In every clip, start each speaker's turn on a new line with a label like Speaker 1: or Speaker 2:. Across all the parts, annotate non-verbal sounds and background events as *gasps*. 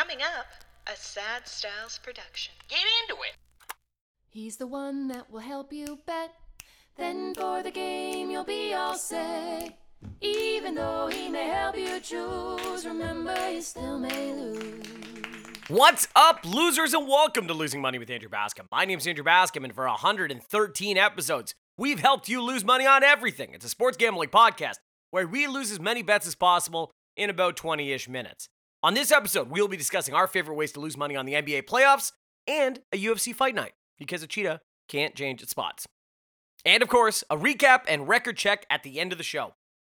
Speaker 1: Coming up, a Sad Styles production.
Speaker 2: Get into it.
Speaker 3: He's the one that will help you bet. Then for the game, you'll be all set. Even though he may help you choose, remember you still may lose.
Speaker 4: What's up, losers, and welcome to Losing Money with Andrew Bascom. My name's Andrew Bascom, and for 113 episodes, we've helped you lose money on everything. It's a sports gambling podcast where we lose as many bets as possible in about 20 ish minutes. On this episode, we'll be discussing our favorite ways to lose money on the NBA playoffs and a UFC fight night because a cheetah can't change its spots. And of course, a recap and record check at the end of the show.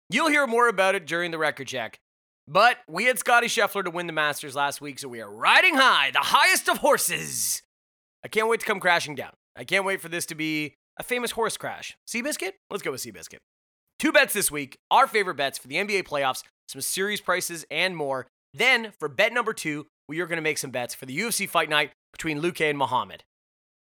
Speaker 4: You'll hear more about it during the record check. But we had Scotty Scheffler to win the Masters last week, so we are riding high, the highest of horses. I can't wait to come crashing down. I can't wait for this to be a famous horse crash. Seabiscuit? Let's go with Seabiscuit. Two bets this week, our favorite bets for the NBA playoffs, some series prices, and more. Then, for bet number two, we are going to make some bets for the UFC fight night between Luque and Muhammad.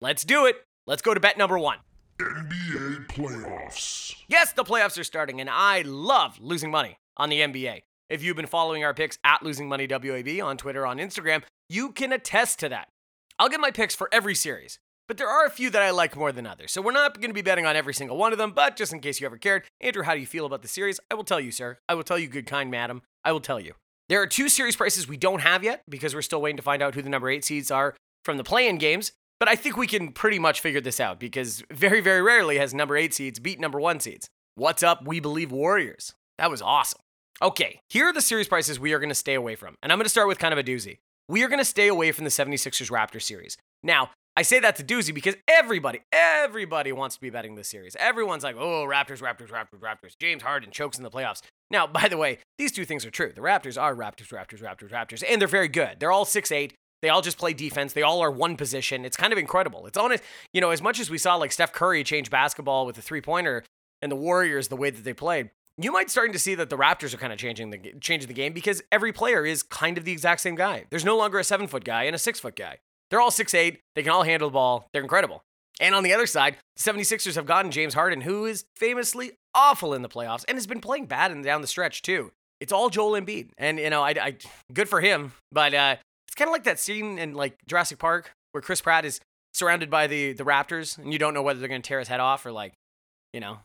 Speaker 4: Let's do it. Let's go to bet number one.
Speaker 5: NBA playoffs.
Speaker 4: Yes, the playoffs are starting, and I love losing money on the NBA. If you've been following our picks at Losing Money WAB on Twitter, on Instagram, you can attest to that. I'll get my picks for every series, but there are a few that I like more than others. So we're not going to be betting on every single one of them, but just in case you ever cared, Andrew, how do you feel about the series? I will tell you, sir. I will tell you, good, kind madam. I will tell you. There are two series prices we don't have yet because we're still waiting to find out who the number eight seeds are from the play in games. But I think we can pretty much figure this out because very, very rarely has number eight seeds beat number one seeds. What's up, We Believe Warriors? That was awesome. Okay, here are the series prices we are going to stay away from. And I'm going to start with kind of a doozy. We are going to stay away from the 76ers Raptors series. Now, I say that's a doozy because everybody, everybody wants to be betting this series. Everyone's like, oh, Raptors, Raptors, Raptors, Raptors. James Harden chokes in the playoffs. Now, *laughs* by the way, these two things are true. The Raptors are Raptors, Raptors, Raptors, Raptors, and they're very good. They're all six eight. They all just play defense. They all are one position. It's kind of incredible. It's honest, you know, as much as we saw like Steph Curry change basketball with a three pointer and the Warriors the way that they played, you might starting to see that the Raptors are kind of changing the changing the game because every player is kind of the exact same guy. There's no longer a seven foot guy and a six foot guy. They're all six eight. They can all handle the ball. They're incredible. And on the other side, the 76ers have gotten James Harden, who is famously awful in the playoffs and has been playing bad and down the stretch too. It's all Joel Embiid, and you know, I, I good for him, but uh, it's kind of like that scene in like Jurassic Park where Chris Pratt is surrounded by the the Raptors, and you don't know whether they're going to tear his head off or like, you know,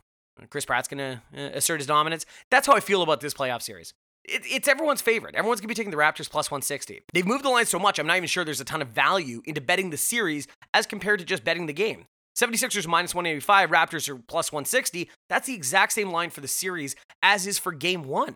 Speaker 4: Chris Pratt's going to uh, assert his dominance. That's how I feel about this playoff series. It, it's everyone's favorite. Everyone's going to be taking the Raptors plus 160. They've moved the line so much, I'm not even sure there's a ton of value into betting the series as compared to just betting the game. 76ers minus 185, Raptors are plus 160. That's the exact same line for the series as is for game one.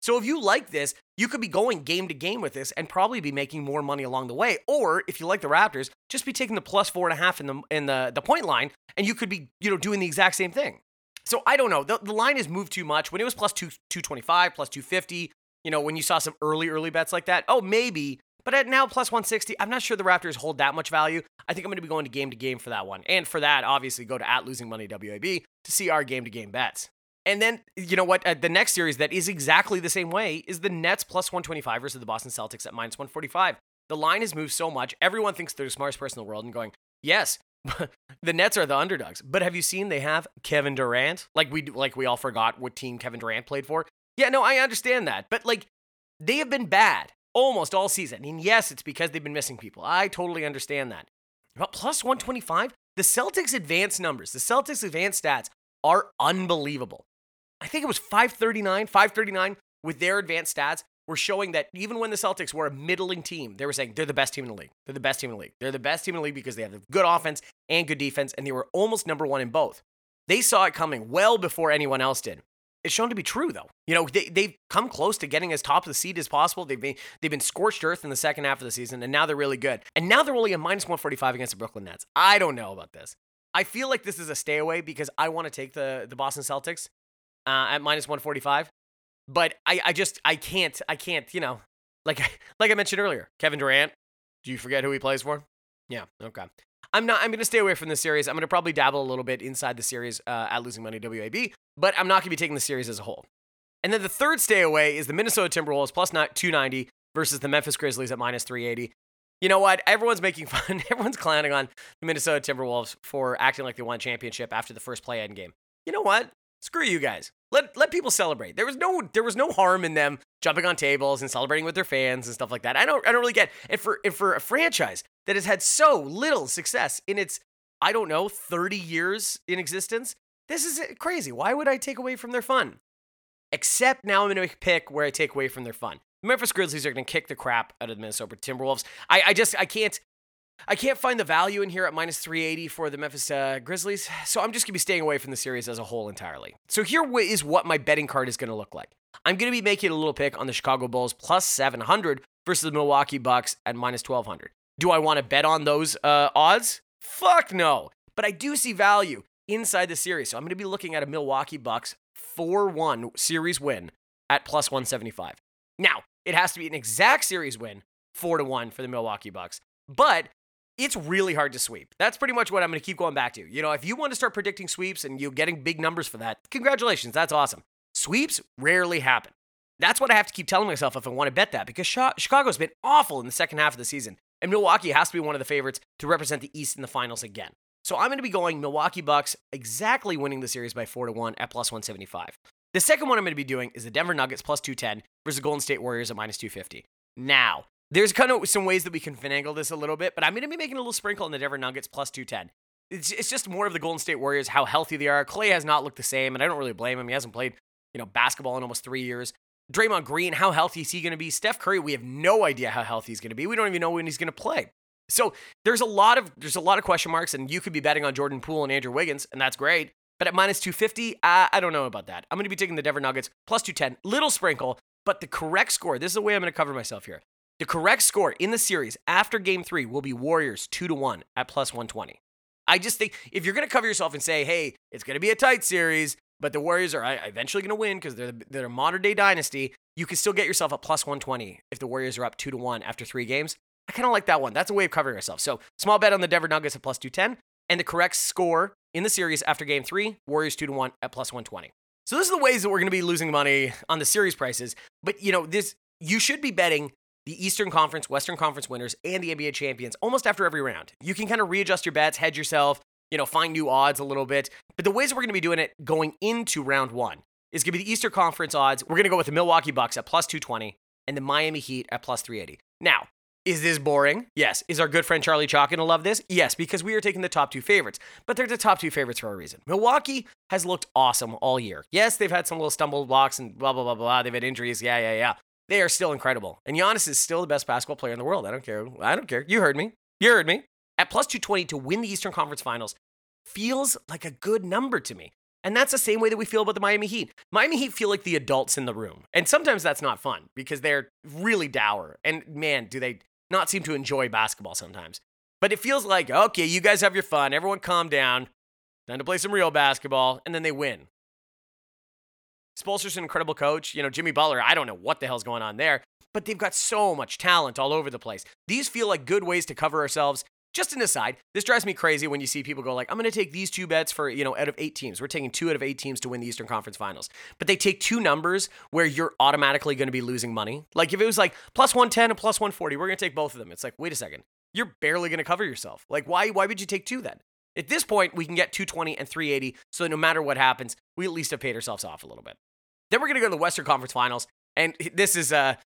Speaker 4: So if you like this, you could be going game to game with this and probably be making more money along the way. Or if you like the Raptors, just be taking the plus four and a half in the in the, the point line, and you could be, you know, doing the exact same thing. So I don't know. The, the line has moved too much. When it was plus two, 225, plus 250, you know, when you saw some early, early bets like that, oh, maybe. But at now plus 160, I'm not sure the Raptors hold that much value. I think I'm going to be going to game to game for that one. And for that, obviously, go to at losing money WAB to see our game to game bets. And then, you know what? Uh, the next series that is exactly the same way is the Nets plus 125 versus the Boston Celtics at minus 145. The line has moved so much. Everyone thinks they're the smartest person in the world and going, yes, *laughs* the Nets are the underdogs. But have you seen they have Kevin Durant? Like we like we all forgot what team Kevin Durant played for. Yeah, no, I understand that. But like they have been bad almost all season. And yes, it's because they've been missing people. I totally understand that. But plus 125, the Celtics advanced numbers, the Celtics advanced stats are unbelievable. I think it was 539, 539 with their advanced stats were showing that even when the Celtics were a middling team, they were saying they're the best team in the league. They're the best team in the league. They're the best team in the league because they have good offense and good defense, and they were almost number one in both. They saw it coming well before anyone else did. It's shown to be true, though. You know, they, they've come close to getting as top of the seed as possible. They've been, they've been scorched earth in the second half of the season, and now they're really good. And now they're only a minus 145 against the Brooklyn Nets. I don't know about this. I feel like this is a stay away because I want to take the, the Boston Celtics uh, at minus 145. But I, I just, I can't, I can't, you know, like, *laughs* like I mentioned earlier, Kevin Durant, do you forget who he plays for? Yeah, okay. I'm not. I'm going to stay away from the series. I'm going to probably dabble a little bit inside the series uh, at Losing Money WAB, but I'm not going to be taking the series as a whole. And then the third stay away is the Minnesota Timberwolves plus not plus 290 versus the Memphis Grizzlies at minus 380. You know what? Everyone's making *laughs* fun. Everyone's clowning on the Minnesota Timberwolves for acting like they won a championship after the first play-in game. You know what? Screw you guys. Let let people celebrate. There was no there was no harm in them jumping on tables and celebrating with their fans and stuff like that. I don't I don't really get. And for and for a franchise that has had so little success in its I don't know 30 years in existence, this is crazy. Why would I take away from their fun? Except now I'm going to pick where I take away from their fun. The Memphis Grizzlies are going to kick the crap out of the Minnesota Timberwolves. I, I just I can't I can't find the value in here at minus 380 for the Memphis uh, Grizzlies, so I'm just going to be staying away from the series as a whole entirely. So here is what my betting card is going to look like. I'm going to be making a little pick on the Chicago Bulls plus 700 versus the Milwaukee Bucks at minus 1200. Do I want to bet on those uh, odds? Fuck no. But I do see value inside the series, so I'm going to be looking at a Milwaukee Bucks 4 1 series win at plus 175. Now, it has to be an exact series win, 4 to 1 for the Milwaukee Bucks. But it's really hard to sweep. That's pretty much what I'm going to keep going back to. You know, if you want to start predicting sweeps and you're getting big numbers for that, congratulations, that's awesome. Sweeps rarely happen. That's what I have to keep telling myself if I want to bet that because Chicago's been awful in the second half of the season, and Milwaukee has to be one of the favorites to represent the East in the finals again. So I'm going to be going Milwaukee Bucks exactly winning the series by 4 to 1 at plus 175. The second one I'm going to be doing is the Denver Nuggets plus 210 versus the Golden State Warriors at minus 250. Now, there's kind of some ways that we can finagle this a little bit, but I'm going to be making a little sprinkle in the Denver Nuggets plus 210. It's, it's just more of the Golden State Warriors, how healthy they are. Clay has not looked the same, and I don't really blame him. He hasn't played, you know, basketball in almost three years. Draymond Green, how healthy is he going to be? Steph Curry, we have no idea how healthy he's going to be. We don't even know when he's going to play. So there's a lot of there's a lot of question marks, and you could be betting on Jordan Poole and Andrew Wiggins, and that's great. But at minus 250, uh, I don't know about that. I'm going to be taking the Denver Nuggets plus 210, little sprinkle, but the correct score. This is the way I'm going to cover myself here. The correct score in the series after game three will be Warriors 2 to 1 at plus 120. I just think if you're going to cover yourself and say, hey, it's going to be a tight series, but the Warriors are eventually going to win because they're, they're a modern day dynasty, you can still get yourself a plus 120 if the Warriors are up 2 to 1 after three games. I kind of like that one. That's a way of covering yourself. So small bet on the Denver Nuggets at plus 210 and the correct score in the series after game three, Warriors 2 to 1 at plus 120. So those are the ways that we're going to be losing money on the series prices. But you know, this you should be betting the Eastern Conference, Western Conference winners, and the NBA champions almost after every round. You can kind of readjust your bets, hedge yourself, you know, find new odds a little bit. But the ways we're going to be doing it going into round one is going to be the Eastern Conference odds. We're going to go with the Milwaukee Bucks at plus 220 and the Miami Heat at plus 380. Now, is this boring? Yes. Is our good friend Charlie Chalk going to love this? Yes, because we are taking the top two favorites. But they're the top two favorites for a reason. Milwaukee has looked awesome all year. Yes, they've had some little stumble blocks and blah, blah, blah, blah. They've had injuries. Yeah, yeah, yeah. They are still incredible. And Giannis is still the best basketball player in the world. I don't care. I don't care. You heard me. You heard me. At plus 220 to win the Eastern Conference Finals feels like a good number to me. And that's the same way that we feel about the Miami Heat. Miami Heat feel like the adults in the room. And sometimes that's not fun because they're really dour. And man, do they not seem to enjoy basketball sometimes. But it feels like, okay, you guys have your fun. Everyone calm down. Time to play some real basketball. And then they win. Spoelstra's an incredible coach. You know, Jimmy Butler, I don't know what the hell's going on there, but they've got so much talent all over the place. These feel like good ways to cover ourselves. Just an aside, this drives me crazy when you see people go like, I'm going to take these two bets for, you know, out of eight teams. We're taking two out of eight teams to win the Eastern Conference Finals. But they take two numbers where you're automatically going to be losing money. Like if it was like plus 110 and plus 140, we're going to take both of them. It's like, wait a second. You're barely going to cover yourself. Like why why would you take two then? At this point, we can get 220 and 380, so no matter what happens, we at least have paid ourselves off a little bit. Then we're going to go to the Western Conference Finals. And this is uh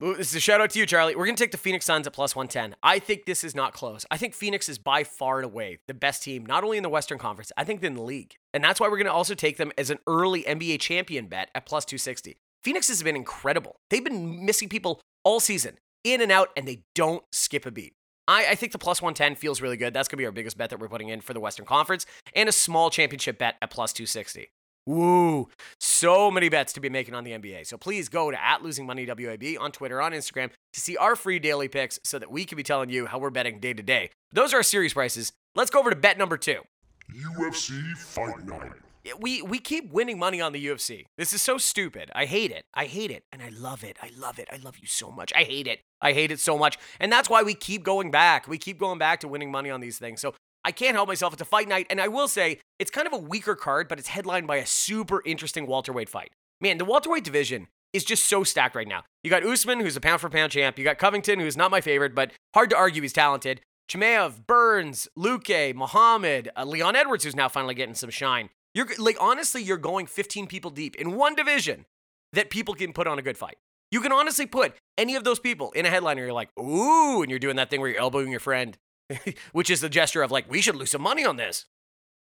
Speaker 4: this is a shout out to you, Charlie. We're going to take the Phoenix Suns at plus 110. I think this is not close. I think Phoenix is by far and away the best team, not only in the Western Conference, I think in the league. And that's why we're going to also take them as an early NBA champion bet at plus 260. Phoenix has been incredible. They've been missing people all season, in and out, and they don't skip a beat. I, I think the plus 110 feels really good. That's going to be our biggest bet that we're putting in for the Western Conference, and a small championship bet at plus 260. Woo! So many bets to be making on the NBA. So please go to at Losing Money WAB on Twitter, on Instagram to see our free daily picks so that we can be telling you how we're betting day to day. Those are our series prices. Let's go over to bet number two.
Speaker 5: UFC Fight Night.
Speaker 4: We we keep winning money on the UFC. This is so stupid. I hate it. I hate it. And I love it. I love it. I love you so much. I hate it. I hate it so much. And that's why we keep going back. We keep going back to winning money on these things. So I can't help myself. It's a fight night, and I will say it's kind of a weaker card, but it's headlined by a super interesting welterweight fight. Man, the welterweight division is just so stacked right now. You got Usman, who's a pound for pound champ. You got Covington, who's not my favorite, but hard to argue he's talented. Chimaev, Burns, Luque, Muhammad, uh, Leon Edwards, who's now finally getting some shine. You're like honestly, you're going 15 people deep in one division that people can put on a good fight. You can honestly put any of those people in a headliner. You're like, ooh, and you're doing that thing where you're elbowing your friend, *laughs* which is the gesture of like, we should lose some money on this.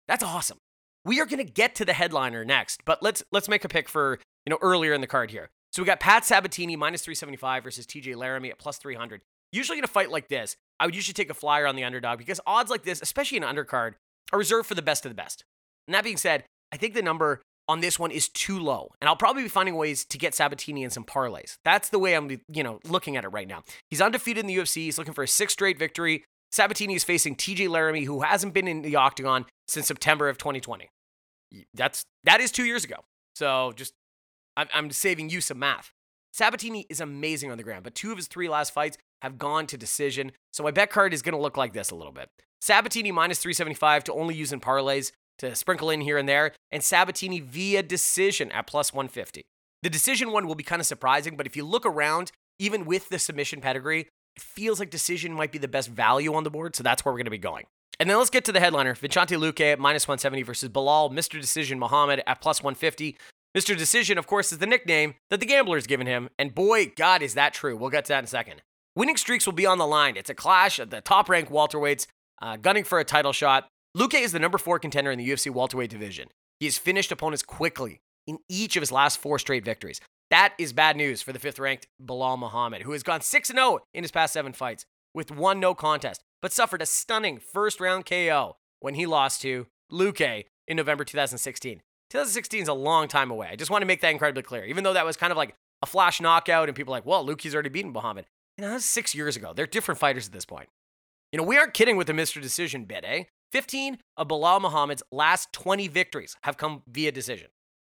Speaker 4: That's awesome. We are gonna get to the headliner next, but let's let's make a pick for you know earlier in the card here. So we got Pat Sabatini minus 375 versus TJ Laramie at plus 300. Usually in a fight like this, I would usually take a flyer on the underdog because odds like this, especially in undercard, are reserved for the best of the best. And that being said, I think the number on this one is too low, and I'll probably be finding ways to get Sabatini in some parlays. That's the way I'm, you know, looking at it right now. He's undefeated in the UFC. He's looking for a sixth straight victory. Sabatini is facing TJ Laramie, who hasn't been in the octagon since September of 2020. That's that is two years ago. So just I'm, I'm saving you some math. Sabatini is amazing on the ground, but two of his three last fights have gone to decision. So my bet card is going to look like this a little bit. Sabatini minus 375 to only use in parlays to sprinkle in here and there, and Sabatini via decision at plus 150. The decision one will be kind of surprising, but if you look around, even with the submission pedigree, feels like decision might be the best value on the board, so that's where we're going to be going. And then let's get to the headliner Vicente Luque at minus 170 versus Belal, Mr. Decision Muhammad at plus 150. Mr. Decision, of course, is the nickname that the gambler's given him, and boy, God, is that true. We'll get to that in a second. Winning streaks will be on the line. It's a clash of the top ranked welterweights uh, gunning for a title shot. Luque is the number four contender in the UFC welterweight division. He has finished opponents quickly in each of his last four straight victories. That is bad news for the fifth ranked Belal Muhammad, who has gone 6 0 in his past seven fights with one no contest, but suffered a stunning first round KO when he lost to Luque in November 2016. 2016 is a long time away. I just want to make that incredibly clear. Even though that was kind of like a flash knockout and people are like, well, Luque's already beaten Muhammad. You know, that was six years ago. They're different fighters at this point. You know, we aren't kidding with the Mr. Decision bit, eh? 15 of Belal Muhammad's last 20 victories have come via decision.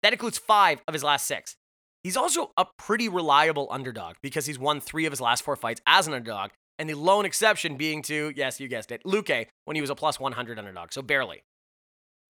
Speaker 4: That includes five of his last six. He's also a pretty reliable underdog because he's won three of his last four fights as an underdog, and the lone exception being to, yes, you guessed it, Luque when he was a plus 100 underdog, so barely.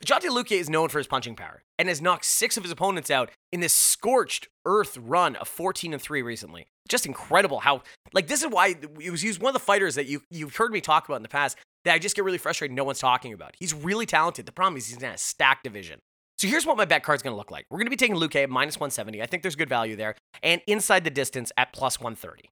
Speaker 4: Vicente Luque is known for his punching power and has knocked six of his opponents out in this scorched earth run of 14 and 3 recently. Just incredible how, like, this is why he was, he was one of the fighters that you, you've heard me talk about in the past that I just get really frustrated no one's talking about. He's really talented. The problem is he's in a stacked division. So here's what my bet card's going to look like. We're going to be taking Luque at minus 170. I think there's good value there. And inside the distance at plus 130.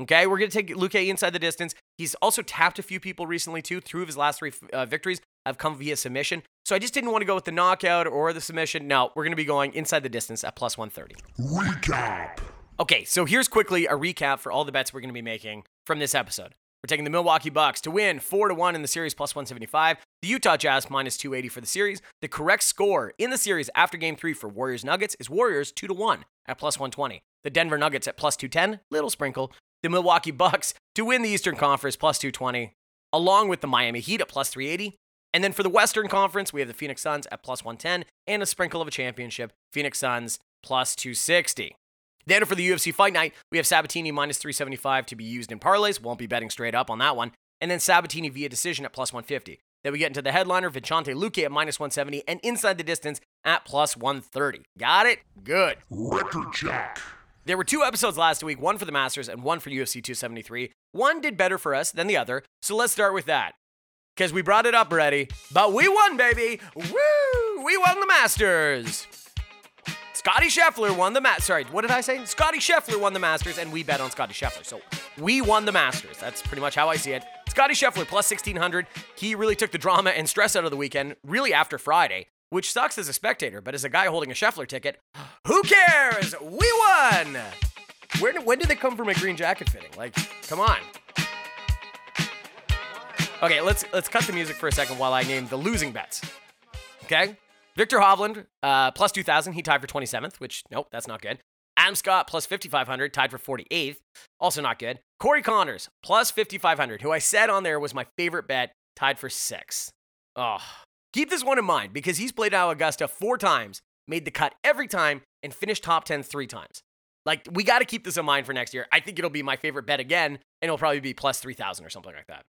Speaker 4: Okay, we're going to take Luque inside the distance. He's also tapped a few people recently, too. Three of his last three uh, victories have come via submission. So I just didn't want to go with the knockout or the submission. No, we're going to be going inside the distance at plus 130.
Speaker 5: Recap.
Speaker 4: Okay, so here's quickly a recap for all the bets we're going to be making from this episode. We're taking the Milwaukee Bucks to win 4 to 1 in the series plus 175. The Utah Jazz minus 280 for the series. The correct score in the series after game 3 for Warriors Nuggets is Warriors 2 to 1 at plus 120. The Denver Nuggets at plus 210, little sprinkle. The Milwaukee Bucks to win the Eastern Conference plus 220, along with the Miami Heat at plus 380. And then for the Western Conference, we have the Phoenix Suns at plus 110 and a sprinkle of a championship, Phoenix Suns plus 260. Then for the UFC Fight Night, we have Sabatini minus 375 to be used in parlays. Won't be betting straight up on that one. And then Sabatini via decision at plus 150. Then we get into the headliner, Vicente Luque at minus 170 and inside the distance at plus 130. Got it? Good.
Speaker 5: Record check.
Speaker 4: There were two episodes last week, one for the Masters and one for UFC 273. One did better for us than the other, so let's start with that. Because we brought it up already, but we won, baby! Woo! We won the Masters! Scotty Scheffler won the Masters. Sorry, what did I say? Scotty Scheffler won the Masters, and we bet on Scotty Scheffler. So we won the Masters. That's pretty much how I see it. Scotty Scheffler plus 1600. He really took the drama and stress out of the weekend, really after Friday, which sucks as a spectator, but as a guy holding a Scheffler ticket, *gasps* who cares? We won! Where, when did they come from a green jacket fitting? Like, come on. Okay, let's let's cut the music for a second while I name the losing bets. Okay? Viktor Hovland, uh, plus 2,000. He tied for 27th, which, nope, that's not good. Adam Scott, plus 5,500, tied for 48th. Also not good. Corey Conners, plus 5,500, who I said on there was my favorite bet, tied for 6th. Oh, keep this one in mind because he's played out Augusta four times, made the cut every time, and finished top 10 three times. Like, we got to keep this in mind for next year. I think it'll be my favorite bet again, and it'll probably be plus 3,000 or something like that.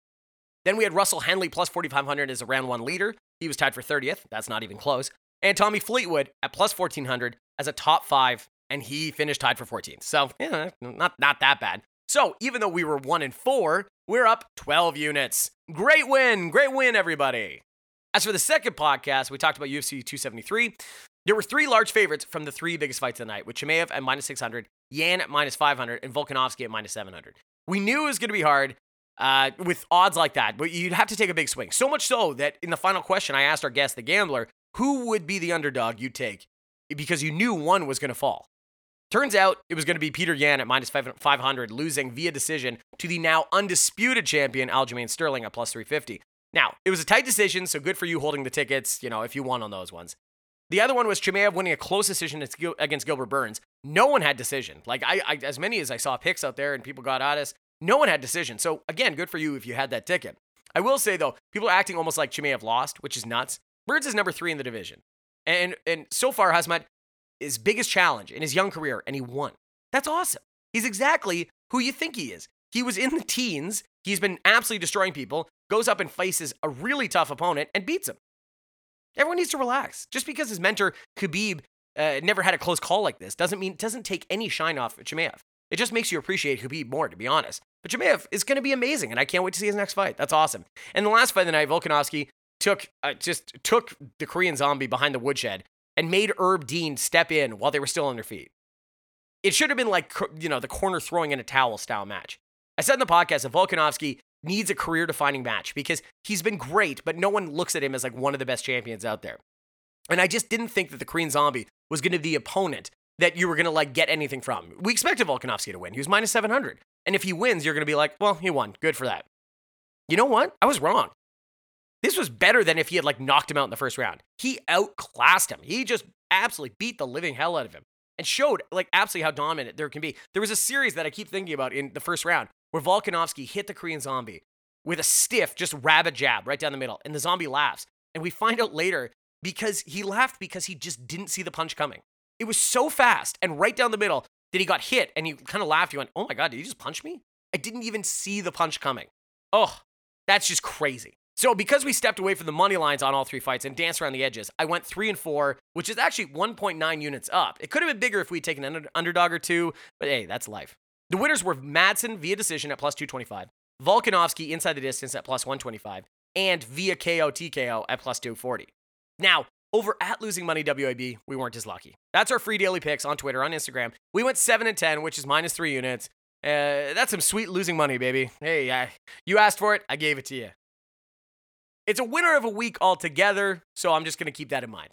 Speaker 4: Then we had Russell Henley plus 4,500 as a round one leader. He was tied for 30th. That's not even close. And Tommy Fleetwood at plus 1,400 as a top five, and he finished tied for 14th. So, yeah, not, not that bad. So, even though we were one and four, we're up 12 units. Great win. Great win, everybody. As for the second podcast, we talked about UFC 273. There were three large favorites from the three biggest fights of the night, with Chimaev at minus 600, Yan at minus 500, and Volkanovski at minus 700. We knew it was going to be hard uh, with odds like that, but you'd have to take a big swing. So much so that in the final question, I asked our guest, the gambler, who would be the underdog you'd take because you knew one was going to fall. Turns out it was going to be Peter Yan at minus 500, losing via decision to the now undisputed champion Aljamain Sterling at plus 350. Now, it was a tight decision, so good for you holding the tickets, you know, if you won on those ones. The other one was Chimaev winning a close decision against Gilbert Burns. No one had decision. Like, I, I as many as I saw picks out there and people got at us, no one had decision. So, again, good for you if you had that ticket. I will say, though, people are acting almost like Chimaev lost, which is nuts. Burns is number three in the division. And, and so far, Hazmat his biggest challenge in his young career, and he won. That's awesome. He's exactly who you think he is. He was in the teens. He's been absolutely destroying people, goes up and faces a really tough opponent and beats him. Everyone needs to relax. Just because his mentor, Khabib, uh, never had a close call like this doesn't mean it doesn't take any shine off Chimaev. It just makes you appreciate Khabib more, to be honest. But Chimaev is going to be amazing, and I can't wait to see his next fight. That's awesome. And the last fight of the night, Volkanovski took uh, just took the Korean Zombie behind the woodshed and made Herb Dean step in while they were still on their feet. It should have been like, you know, the corner throwing in a towel style match. I said in the podcast that Volkanovski needs a career defining match because he's been great, but no one looks at him as like one of the best champions out there. And I just didn't think that the Korean Zombie was going to be the opponent that you were going to like get anything from. We expected Volkanovski to win. He was minus 700. And if he wins, you're going to be like, well, he won. Good for that. You know what? I was wrong. This was better than if he had like knocked him out in the first round. He outclassed him. He just absolutely beat the living hell out of him and showed like absolutely how dominant there can be. There was a series that I keep thinking about in the first round where Volkanovski hit the Korean zombie with a stiff, just rabbit jab right down the middle, and the zombie laughs. And we find out later because he laughed because he just didn't see the punch coming. It was so fast and right down the middle that he got hit and he kind of laughed. He went, Oh my God, did you just punch me? I didn't even see the punch coming. Oh, that's just crazy. So because we stepped away from the money lines on all three fights and danced around the edges, I went three and four, which is actually 1.9 units up. It could have been bigger if we'd taken an underdog or two, but hey, that's life. The winners were Madsen via decision at plus 225, Volkanovski inside the distance at plus 125, and via KO TKO at plus 240. Now, over at Losing Money WAB, we weren't as lucky. That's our free daily picks on Twitter, on Instagram. We went 7 and 10, which is minus three units. Uh, that's some sweet losing money, baby. Hey, uh, you asked for it, I gave it to you. It's a winner of a week altogether, so I'm just going to keep that in mind.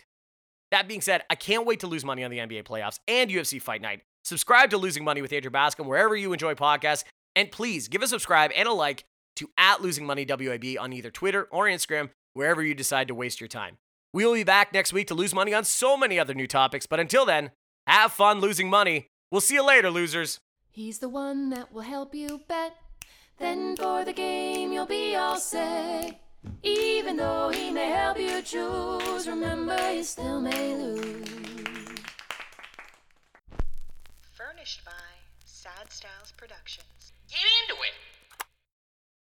Speaker 4: That being said, I can't wait to lose money on the NBA playoffs and UFC Fight Night. Subscribe to Losing Money with Andrew Bascom wherever you enjoy podcasts, and please give a subscribe and a like to at Losing Money WAB on either Twitter or Instagram, wherever you decide to waste your time. We will be back next week to lose money on so many other new topics, but until then, have fun losing money. We'll see you later, losers.
Speaker 3: He's the one that will help you bet. Then for the game, you'll be all set. Even though he may help you choose, remember you still may lose.
Speaker 1: Furnished by Sad Styles Productions.
Speaker 2: Get into it.